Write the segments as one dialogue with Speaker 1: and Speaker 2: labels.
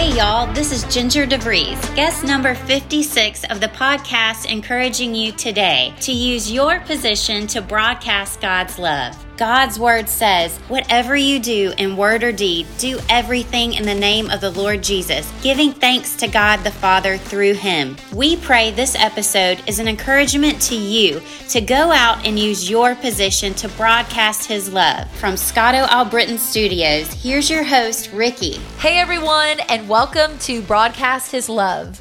Speaker 1: Hey, y'all, this is Ginger DeVries, guest number 56 of the podcast, encouraging you today to use your position to broadcast God's love. God's word says, Whatever you do in word or deed, do everything in the name of the Lord Jesus, giving thanks to God the Father through him. We pray this episode is an encouragement to you to go out and use your position to broadcast his love. From Scotto Albritton Studios, here's your host, Ricky.
Speaker 2: Hey everyone, and welcome to Broadcast His Love.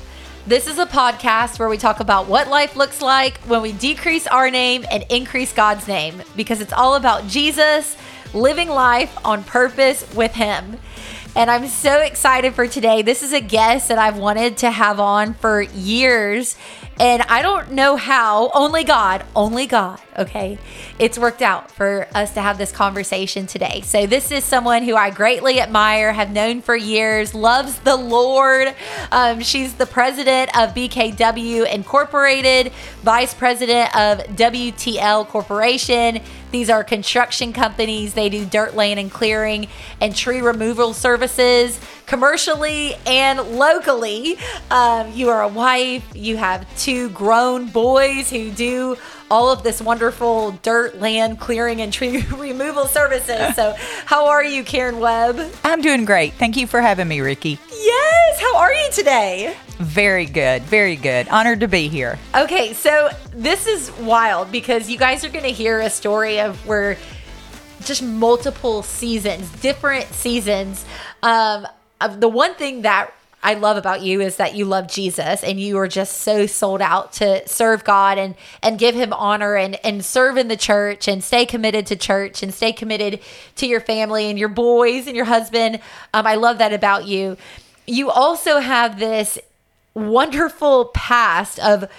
Speaker 2: This is a podcast where we talk about what life looks like when we decrease our name and increase God's name because it's all about Jesus living life on purpose with Him. And I'm so excited for today. This is a guest that I've wanted to have on for years. And I don't know how, only God, only God, okay? It's worked out for us to have this conversation today. So, this is someone who I greatly admire, have known for years, loves the Lord. Um, she's the president of BKW Incorporated, vice president of WTL Corporation. These are construction companies. They do dirt land and clearing and tree removal services commercially and locally. Um, you are a wife, you have two grown boys who do all of this wonderful dirt land clearing and tree removal services. So, how are you, Karen Webb?
Speaker 3: I'm doing great. Thank you for having me, Ricky.
Speaker 2: Yes, how are you today?
Speaker 3: Very good, very good. Honored to be here.
Speaker 2: Okay, so this is wild because you guys are going to hear a story of where just multiple seasons, different seasons. Um, of the one thing that I love about you is that you love Jesus and you are just so sold out to serve God and and give him honor and and serve in the church and stay committed to church and stay committed to your family and your boys and your husband. Um, I love that about you. You also have this wonderful past of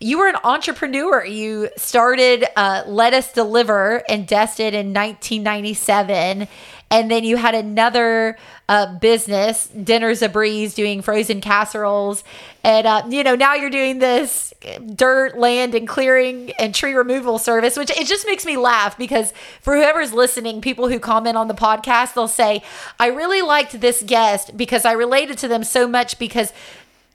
Speaker 2: you were an entrepreneur. You started uh, Let Us Deliver and Destin in 1997. And then you had another uh, business, Dinner's a Breeze, doing frozen casseroles. And, uh, you know, now you're doing this dirt, land, and clearing and tree removal service, which it just makes me laugh because for whoever's listening, people who comment on the podcast, they'll say, I really liked this guest because I related to them so much because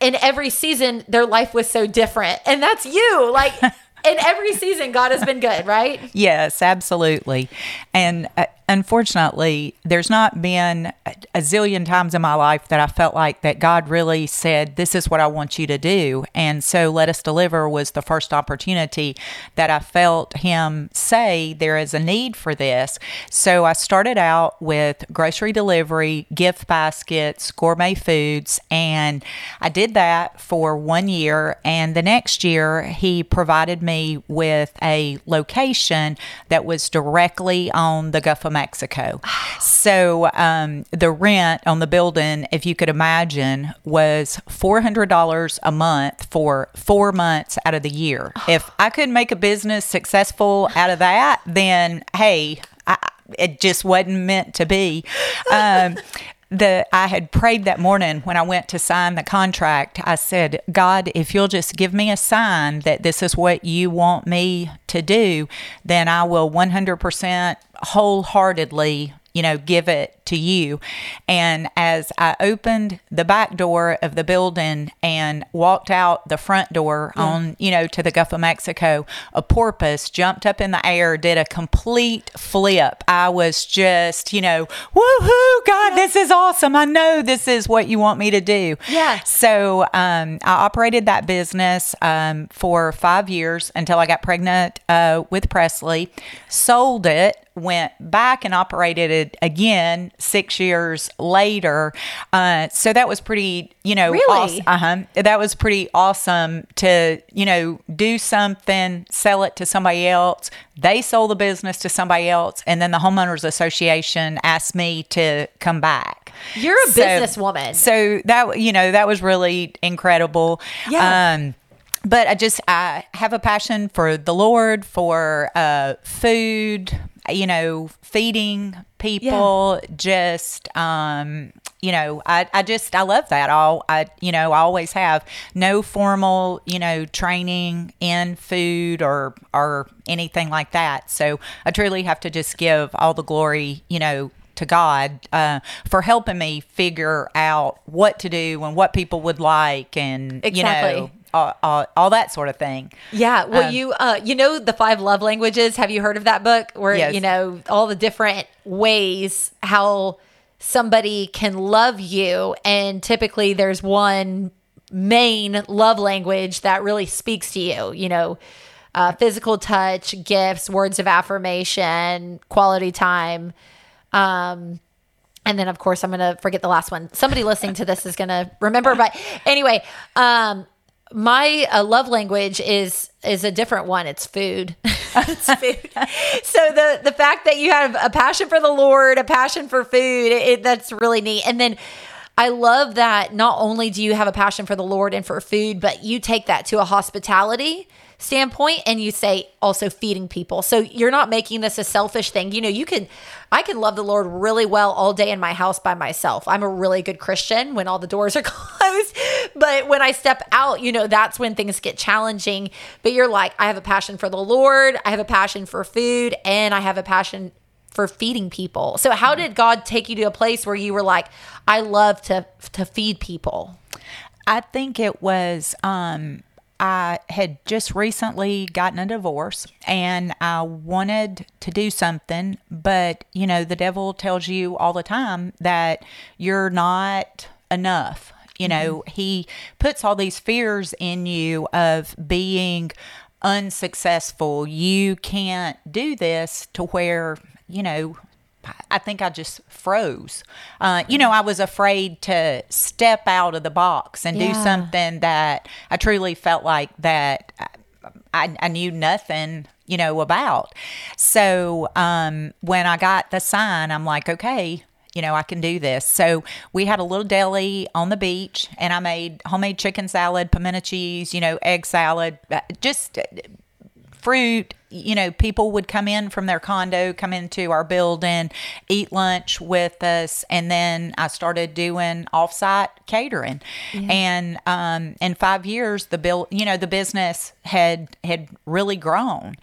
Speaker 2: in every season their life was so different. And that's you. Like in every season god has been good right?
Speaker 3: Yes, absolutely. And uh, unfortunately, there's not been a, zillion times in my life that I felt like that God really said, This is what I want you to do. And so Let Us Deliver was the first opportunity that I felt Him say, There is a need for this. So I started out with grocery delivery, gift baskets, gourmet foods, and I did that for one year. And the next year, He provided me with a location that was directly on the Gulf of Mexico. So um, the rent on the building, if you could imagine, was $400 a month for four months out of the year. If I could make a business successful out of that, then hey, I, it just wasn't meant to be. Um, the I had prayed that morning when I went to sign the contract. I said, God, if you'll just give me a sign that this is what you want me to do, then I will 100% wholeheartedly, you know, give it to you. And as I opened the back door of the building and walked out the front door on, you know, to the Gulf of Mexico, a porpoise jumped up in the air, did a complete flip. I was just, you know, woohoo, God, this is awesome. I know this is what you want me to do.
Speaker 2: Yeah.
Speaker 3: So um, I operated that business um, for five years until I got pregnant uh, with Presley, sold it, went back and operated it again six years later. Uh, so that was pretty, you know,
Speaker 2: Really?
Speaker 3: awes- uh-huh. That was pretty awesome to, you know, do something, sell it to somebody else. They sold the business to somebody else. And then the homeowners association asked me to come back.
Speaker 2: You're a businesswoman.
Speaker 3: So that, you know, that was really incredible.
Speaker 2: Yeah.
Speaker 3: Um, but I just I have a passion for the Lord, for uh, food, you know, feeding people. Just um, you know, I, I just I love that. All I you know I always have no formal you know training in food or or anything like that. So I truly have to just give all the glory you know to God uh, for helping me figure out what to do and what people would like, and you know, all, all, all that sort of thing.
Speaker 2: Yeah. Well,
Speaker 3: Um,
Speaker 2: you uh, you know the five love languages. Have you heard of that book? Where
Speaker 3: Yes.
Speaker 2: you know all the different ways how somebody can love you, and typically there's one main love language that really speaks to you. You know, uh, physical touch, gifts, words of affirmation, quality time. Um, and then of course I'm gonna forget the last one. Somebody listening to this is gonna remember. But anyway, um, my uh, love language is is a different one. It's food. it's food. So the the fact that you have a passion for the Lord, a passion for food, it, it- that's really neat. And then. I love that not only do you have a passion for the Lord and for food, but you take that to a hospitality standpoint and you say also feeding people. So you're not making this a selfish thing. You know, you can I can love the Lord really well all day in my house by myself. I'm a really good Christian when all the doors are closed. But when I step out, you know, that's when things get challenging. But you're like, I have a passion for the Lord, I have a passion for food, and I have a passion for feeding people. So how did God take you to a place where you were like, I love to to feed people?
Speaker 3: I think it was um I had just recently gotten a divorce and I wanted to do something, but you know, the devil tells you all the time that you're not enough. You know, mm-hmm. he puts all these fears in you of being unsuccessful. You can't do this to where, you know, I think I just froze. Uh, you know, I was afraid to step out of the box and do something that I truly felt like that I, I knew nothing, you know, about. So um, when I got the sign, I'm like, okay, you know, I can do this. So we had a little deli on the beach, and I made homemade chicken salad, pimento cheese, you know, egg salad, uh, just fruit. You know, people would come in from their condo, come into our building, eat lunch with us, and then I started doing offsite catering. And um, in five years, the bill, you know, the business had had really grown,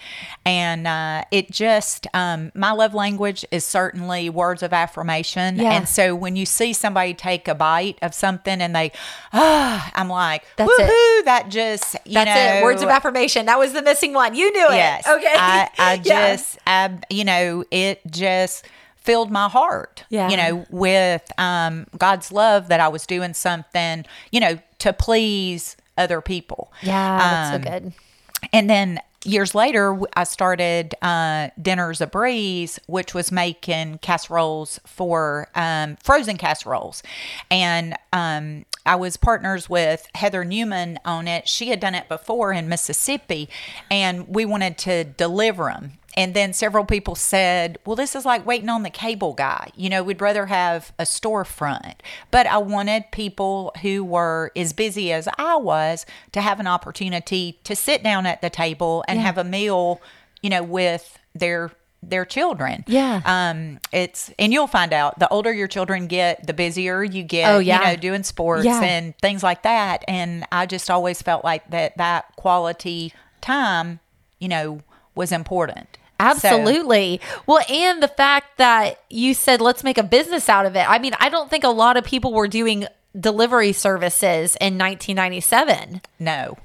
Speaker 3: and uh, it just um, my love language is certainly words of affirmation.
Speaker 2: Yeah.
Speaker 3: And so when you see somebody take a bite of something and they, ah, I'm like,
Speaker 2: That's it.
Speaker 3: woohoo, that just you
Speaker 2: That's
Speaker 3: know,
Speaker 2: it. Words of affirmation. That was the missing one. You knew it.
Speaker 3: Yes.
Speaker 2: Okay.
Speaker 3: I, I
Speaker 2: Yeah.
Speaker 3: just, I, you know, it just filled my heart,
Speaker 2: Yeah.
Speaker 3: you know, with um, God's love that I was doing something, you know, to please other people.
Speaker 2: Yeah, that's
Speaker 3: Um,
Speaker 2: so good.
Speaker 3: And then years later, I started uh, Dinners a Breeze, which was making casseroles for um, frozen casseroles. And um, I was partners with Heather Newman on it. She had done it before in Mississippi, and we wanted to deliver them. And then several people said, well, this is like waiting on the cable guy. You know, we'd rather have a storefront. But I wanted people who were as busy as I was to have an opportunity to sit down at the table and have a meal, you know, with their their children.
Speaker 2: Yeah.
Speaker 3: Um it's and you'll find out the older your children get, the busier you get,
Speaker 2: Oh, yeah.
Speaker 3: you know, doing sports
Speaker 2: Yeah.
Speaker 3: and things like that. And I just always felt like that that quality time, you know, was important. So-
Speaker 2: Absolutely. well, and the fact that you said, let's make a business out of it. I mean, I don't think a lot of people were doing delivery services in 1997.
Speaker 3: no.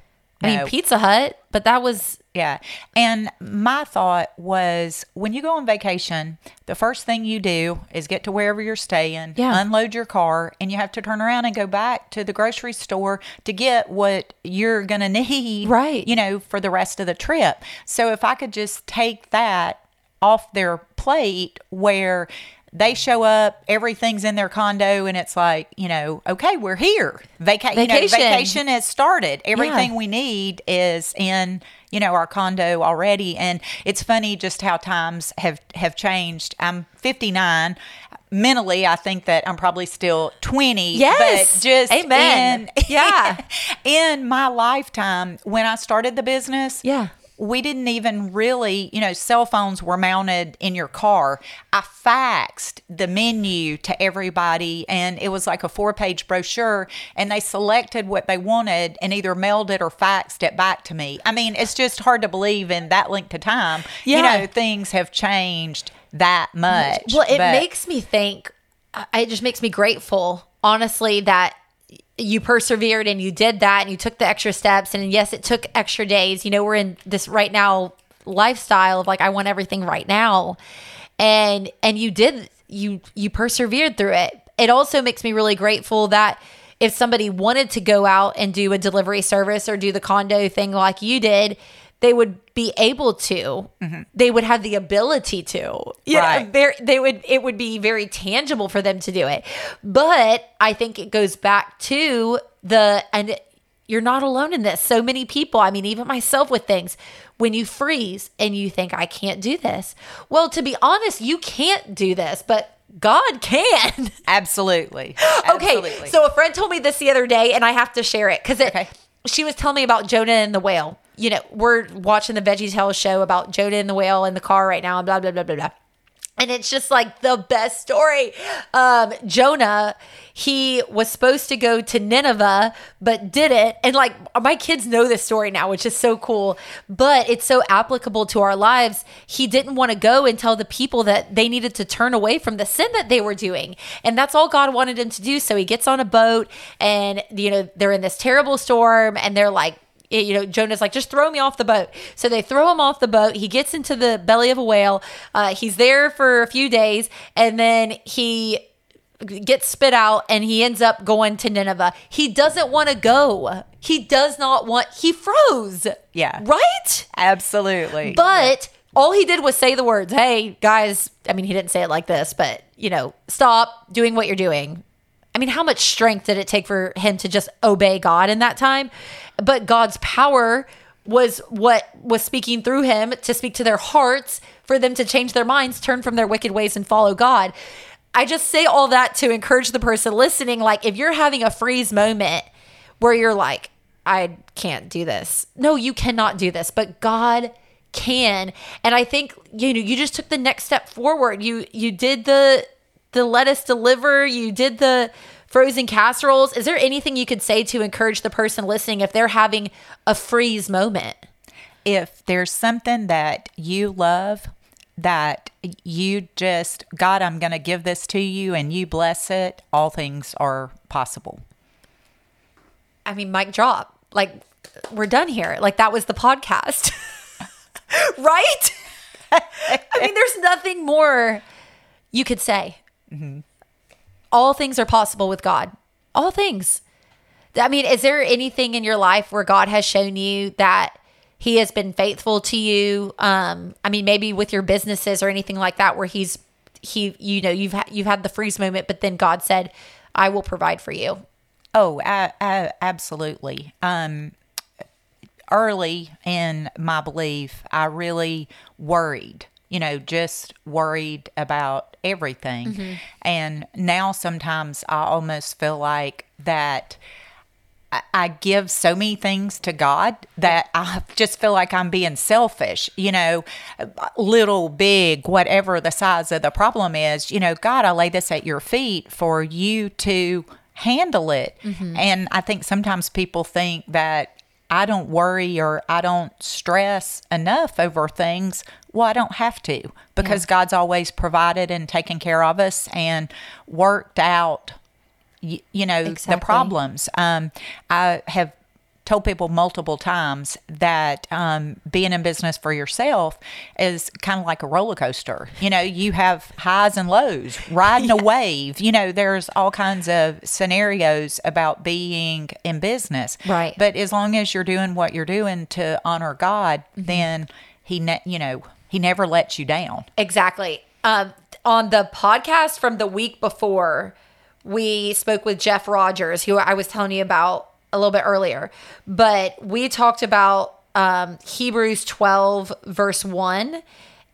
Speaker 2: I mean. Pizza Hut, but that was,
Speaker 3: Yeah. And my thought was when you go on vacation, the first thing you do is get to wherever you're staying,
Speaker 2: Yeah.
Speaker 3: unload your car, and you have to turn around and go back to the grocery store to get what you're going to need,
Speaker 2: Right.
Speaker 3: you know, for the rest of the trip. So if I could just take that off their plate where they show up, everything's in their condo, and it's like, you know, okay, we're here. Vaca- You know,
Speaker 2: Vacation.
Speaker 3: vacation has started. Everything we need is in you know our condo already and it's funny just how times have have changed i'm 59 mentally i think that i'm probably still 20
Speaker 2: Yes.
Speaker 3: but just
Speaker 2: Amen.
Speaker 3: in,
Speaker 2: Yeah.
Speaker 3: in my lifetime when i started the business
Speaker 2: Yeah.
Speaker 3: We didn't even really, you know, cell phones were mounted in your car. I faxed the menu to everybody, and it was like a four page brochure, and they selected what they wanted and either mailed it or faxed it back to me. I mean, it's just hard to believe in that length of time.
Speaker 2: Yeah.
Speaker 3: You know, things have changed that much.
Speaker 2: Well, it
Speaker 3: but-
Speaker 2: makes me think. It just makes me grateful, honestly, that you persevered and you did that and you took the extra steps. And yes, it took extra days. You know, we're in this right now lifestyle of like I want everything right now, and and you did you you persevered through it. It also makes me really grateful that if somebody wanted to go out and do a delivery service or do the condo thing like you did, they would be able to. They would have the ability to. Yeah,
Speaker 3: Right.
Speaker 2: very, they would. It would be very tangible for them to do it. But I think it goes back to the and you're not alone in this. So many people. I mean, even myself with things. When you freeze and you think I can't do this, well, to be honest, you can't do this, but God can.
Speaker 3: Absolutely.
Speaker 2: Okay, so a friend told me this the other day, and I have to share it because
Speaker 3: Okay.
Speaker 2: she was telling me about Jonah and the whale. You know, we're watching the Veggie Tale show about Jonah and the whale in the car right now, and blah blah blah blah blah. And it's just like the best story. Um, Jonah, he was supposed to go to Nineveh, but didn't. And like my kids know this story now, which is so cool. But it's so applicable to our lives. He didn't want to go and tell the people that they needed to turn away from the sin that they were doing. And that's all God wanted him to do. So he gets on a boat and, you know, they're in this terrible storm and they're like, you know, Jonah's like, just throw me off the boat. So they throw him off the boat. He gets into the belly of a whale. Uh, he's there for a few days, and then he gets spit out, and he ends up going to Nineveh. He doesn't want to go. He does not want. He froze.
Speaker 3: Yeah.
Speaker 2: Right.
Speaker 3: Absolutely.
Speaker 2: But all he did was say the words, "Hey guys." I mean, he didn't say it like this, but you know, stop doing what you're doing. I mean, how much strength did it take for him to just obey God in that time? But God's power was what was speaking through him to speak to their hearts for them to change their minds, turn from their wicked ways, and follow God. I just say all that to encourage the person listening. Like, if you're having a freeze moment where you're like, I can't do this. No, you cannot do this, but God can. And I think you know you just took the next step forward. You you did the the Let Us Deliver. You did the frozen casseroles. Is there anything you could say to encourage the person listening if they're having a freeze moment?
Speaker 3: if there's something that you love that you just god i'm going to give this to you and you bless it all things are possible
Speaker 2: I mean, mic drop. Like we're done here. Like that was the podcast. right? I mean, there's nothing more you could say. All things are possible with God. All things. I mean, is there anything in your life where God has shown you that He has been faithful to you? Um, I mean, maybe with your businesses or anything like that, where He's He, you know, you've ha- you've had the freeze moment, but then God said, "I will provide for you."
Speaker 3: oh I, I, absolutely um early in my belief i really worried you know just worried about everything mm-hmm. and now sometimes i almost feel like that I- give so many things to God that I just feel like I'm being selfish, you know, little, big, whatever the size of the problem is. You know, God, I lay this at your feet for you to handle it. Mm-hmm. And I think sometimes people think that I don't worry or I don't stress enough over things. Well, I don't have to because God's always provided and taken care of us and worked out y- you know
Speaker 2: Exactly.
Speaker 3: the problems um, i have told people multiple times that um, being in business for yourself is kind of like a roller coaster you know you have highs and lows riding a wave you know there's all kinds of scenarios about being in business
Speaker 2: Right.
Speaker 3: but as long as you're doing what you're doing to honor god
Speaker 2: Mm-hmm.
Speaker 3: then he ne- you know he never lets you down
Speaker 2: Exactly. Um, on the podcast from the week before, we spoke with Jeff Rogers, who I was telling you about a little bit earlier. But we talked about um, Hebrews 12, verse 1.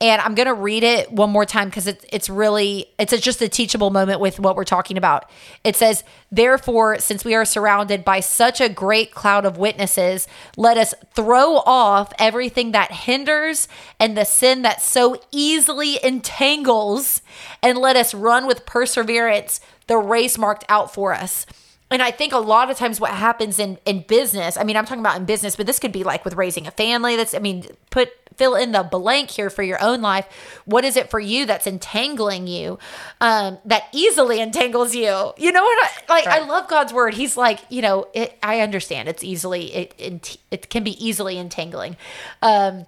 Speaker 2: And I'm going to read it one more time because it's, it's really, it's just a teachable moment with what we're talking about. It says, Therefore, since we are surrounded by such a great cloud of witnesses, let us throw off everything that hinders and the sin that so easily entangles, and let us run with perseverance the race marked out for us. And I think a lot of times what happens in in business, I mean, I'm talking about in business, but this could be like with raising a family. That's, I mean, put fill in the blank here for your own life. What is it for you that's entangling you, um, that easily entangles you? You know what? I, like I love God's word. He's like, you know, it. I understand it's easily it it, it can be easily entangling. Um,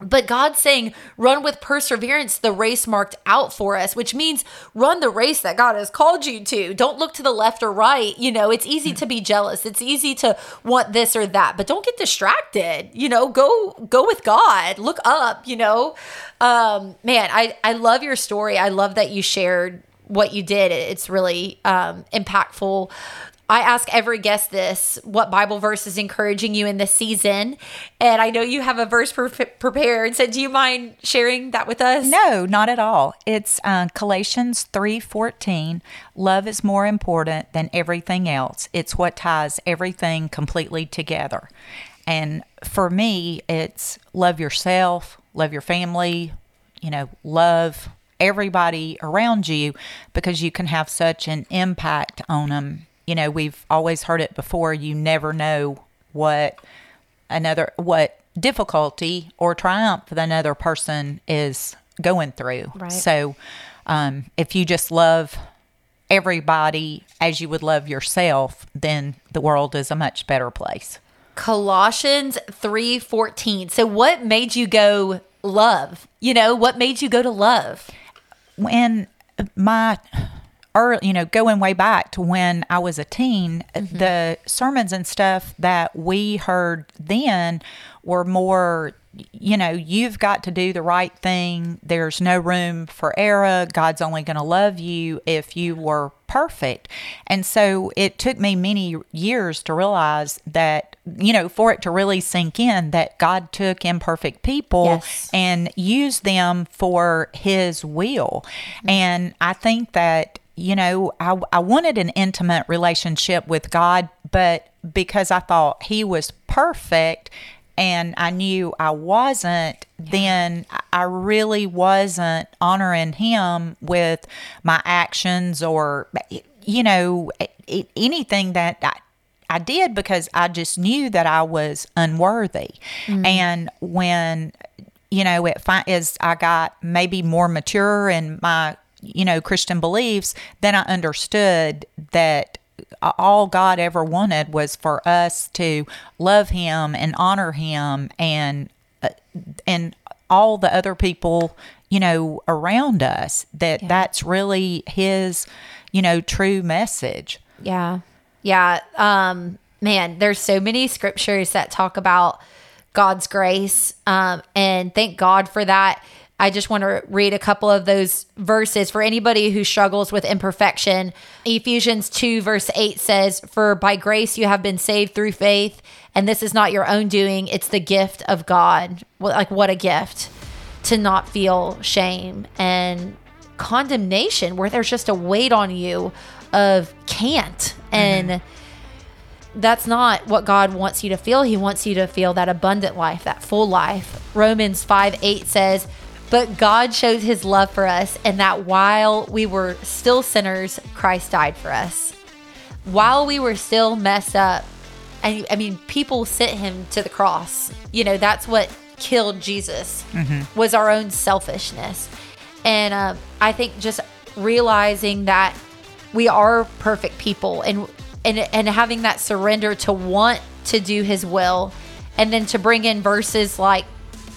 Speaker 2: but God's saying, run with perseverance the race marked out for us, which means run the race that God has called you to. Don't look to the left or right. You know, it's easy to be jealous. It's easy to want this or that, but don't get distracted. You know, go go with God. Look up, you know. Um, man, I, I love your story. I love that you shared what you did. It's really um, impactful. I ask every guest this what Bible verse is encouraging you in this season? And I know you have a verse pre- prepared. So do you mind sharing that with us?
Speaker 3: No, not at all. It's uh, Galatians 3:14. Love is more important than everything else. It's what ties everything completely together. And for me, it's love yourself, love your family, you know, love everybody around you because you can have such an impact on them you know, we've always heard it before. You never know what another, what difficulty or triumph that another person is going through.
Speaker 2: Right.
Speaker 3: So, um, if you just love everybody as you would love yourself, then the world is a much better place.
Speaker 2: Colossians 3:14. So what made you go love? You know, what made you go to love?
Speaker 3: When my early, you know, going way back to when I was a teen, mm-hmm. the sermons and stuff that we heard then were more, you know, you've got to do the right thing. There's no room for error. God's only going to love you if you were perfect. And so it took me many years to realize that, you know, for it to really sink in that God took imperfect people yes. and used them for his will. Mm-hmm. And I think that you know, I, I wanted an intimate relationship with God, but because I thought He was perfect and I knew I wasn't, then I really wasn't honoring Him with my actions or, you know, anything that I, I did because I just knew that I was unworthy. Mm-hmm. And when, you know, it as I got maybe more mature in my you know, Christian beliefs, then I understood that all God ever wanted was for us to love Him and honor Him and uh, and all the other people, you know, around us. That yeah. that's really His, you know, true message.
Speaker 2: Yeah, yeah. Um, man, there's so many scriptures that talk about God's grace, um, and thank God for that. I just want to read a couple of those verses for anybody who struggles with imperfection. Ephesians 2, verse 8 says, For by grace you have been saved through faith, and this is not your own doing, it's the gift of God. Like, what a gift to not feel shame and condemnation where there's just a weight on you of can't. And mm-hmm. that's not what God wants you to feel. He wants you to feel that abundant life, that full life. Romans 5 8 says, but God shows his love for us, and that while we were still sinners, Christ died for us. While we were still messed up, and I mean, people sent him to the cross. You know, that's what killed Jesus mm-hmm. was our own selfishness. And uh, I think just realizing that we are perfect people and and and having that surrender to want to do his will and then to bring in verses like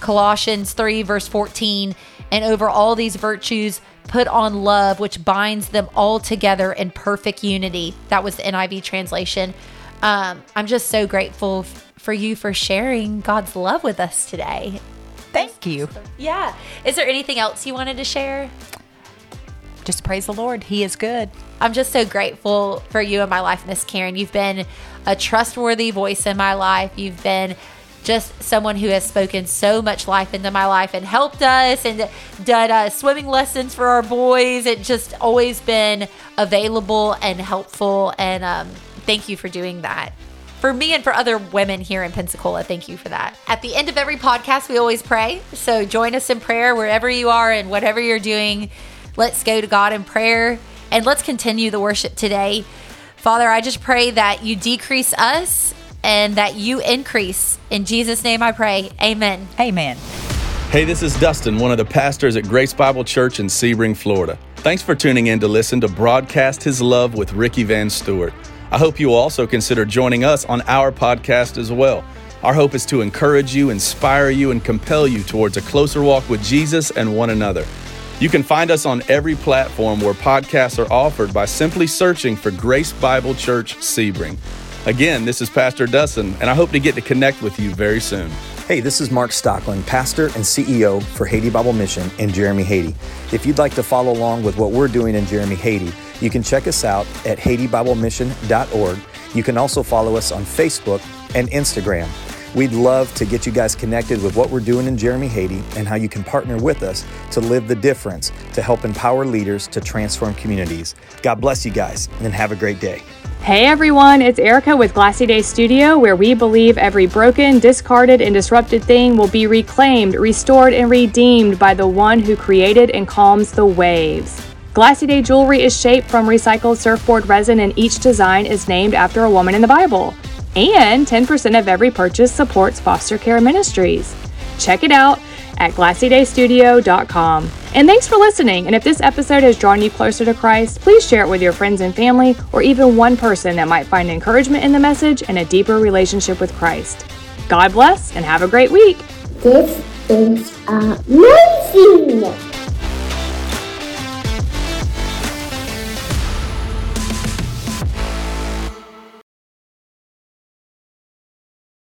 Speaker 2: Colossians 3, verse 14. And over all these virtues, put on love, which binds them all together in perfect unity. That was the NIV translation. Um, I'm just so grateful f- for you for sharing God's love with us today.
Speaker 3: Thank you.
Speaker 2: Yeah. Is there anything else you wanted to share?
Speaker 3: Just praise the Lord. He is good.
Speaker 2: I'm just so grateful for you in my life, Miss Karen. You've been a trustworthy voice in my life. You've been just someone who has spoken so much life into my life and helped us and done uh, swimming lessons for our boys. It just always been available and helpful. And um, thank you for doing that. For me and for other women here in Pensacola, thank you for that. At the end of every podcast, we always pray. So join us in prayer wherever you are and whatever you're doing. Let's go to God in prayer and let's continue the worship today. Father, I just pray that you decrease us and that you increase. In Jesus' name I pray. Amen.
Speaker 3: Amen.
Speaker 4: Hey, this is Dustin, one of the pastors at Grace Bible Church in Sebring, Florida. Thanks for tuning in to listen to Broadcast His Love with Ricky Van Stewart. I hope you will also consider joining us on our podcast as well. Our hope is to encourage you, inspire you, and compel you towards a closer walk with Jesus and one another. You can find us on every platform where podcasts are offered by simply searching for Grace Bible Church Sebring. Again, this is Pastor Dustin, and I hope to get to connect with you very soon.
Speaker 5: Hey, this is Mark Stockland, pastor and CEO for Haiti Bible Mission in Jérémie, Haiti. If you'd like to follow along with what we're doing in Jérémie, Haiti, you can check us out at HaitiBibleMission.org. You can also follow us on Facebook and Instagram. We'd love to get you guys connected with what we're doing in Jérémie Haiti, and how you can partner with us to live the difference to help empower leaders to transform communities. God bless you guys and have a great day.
Speaker 6: Hey everyone, it's Erica with Glassy Day Studio, where we believe every broken, discarded, and disrupted thing will be reclaimed, restored, and redeemed by the one who created and calms the waves. Glassy Day jewelry is shaped from recycled surfboard resin, and each design is named after a woman in the Bible. And 10% of every purchase supports foster care ministries. Check it out at glassydaystudio.com. And thanks for listening. And if this episode has drawn you closer to Christ, please share it with your friends and family, or even one person that might find encouragement in the message and a deeper relationship with Christ. God bless and have a great week.
Speaker 7: This is amazing!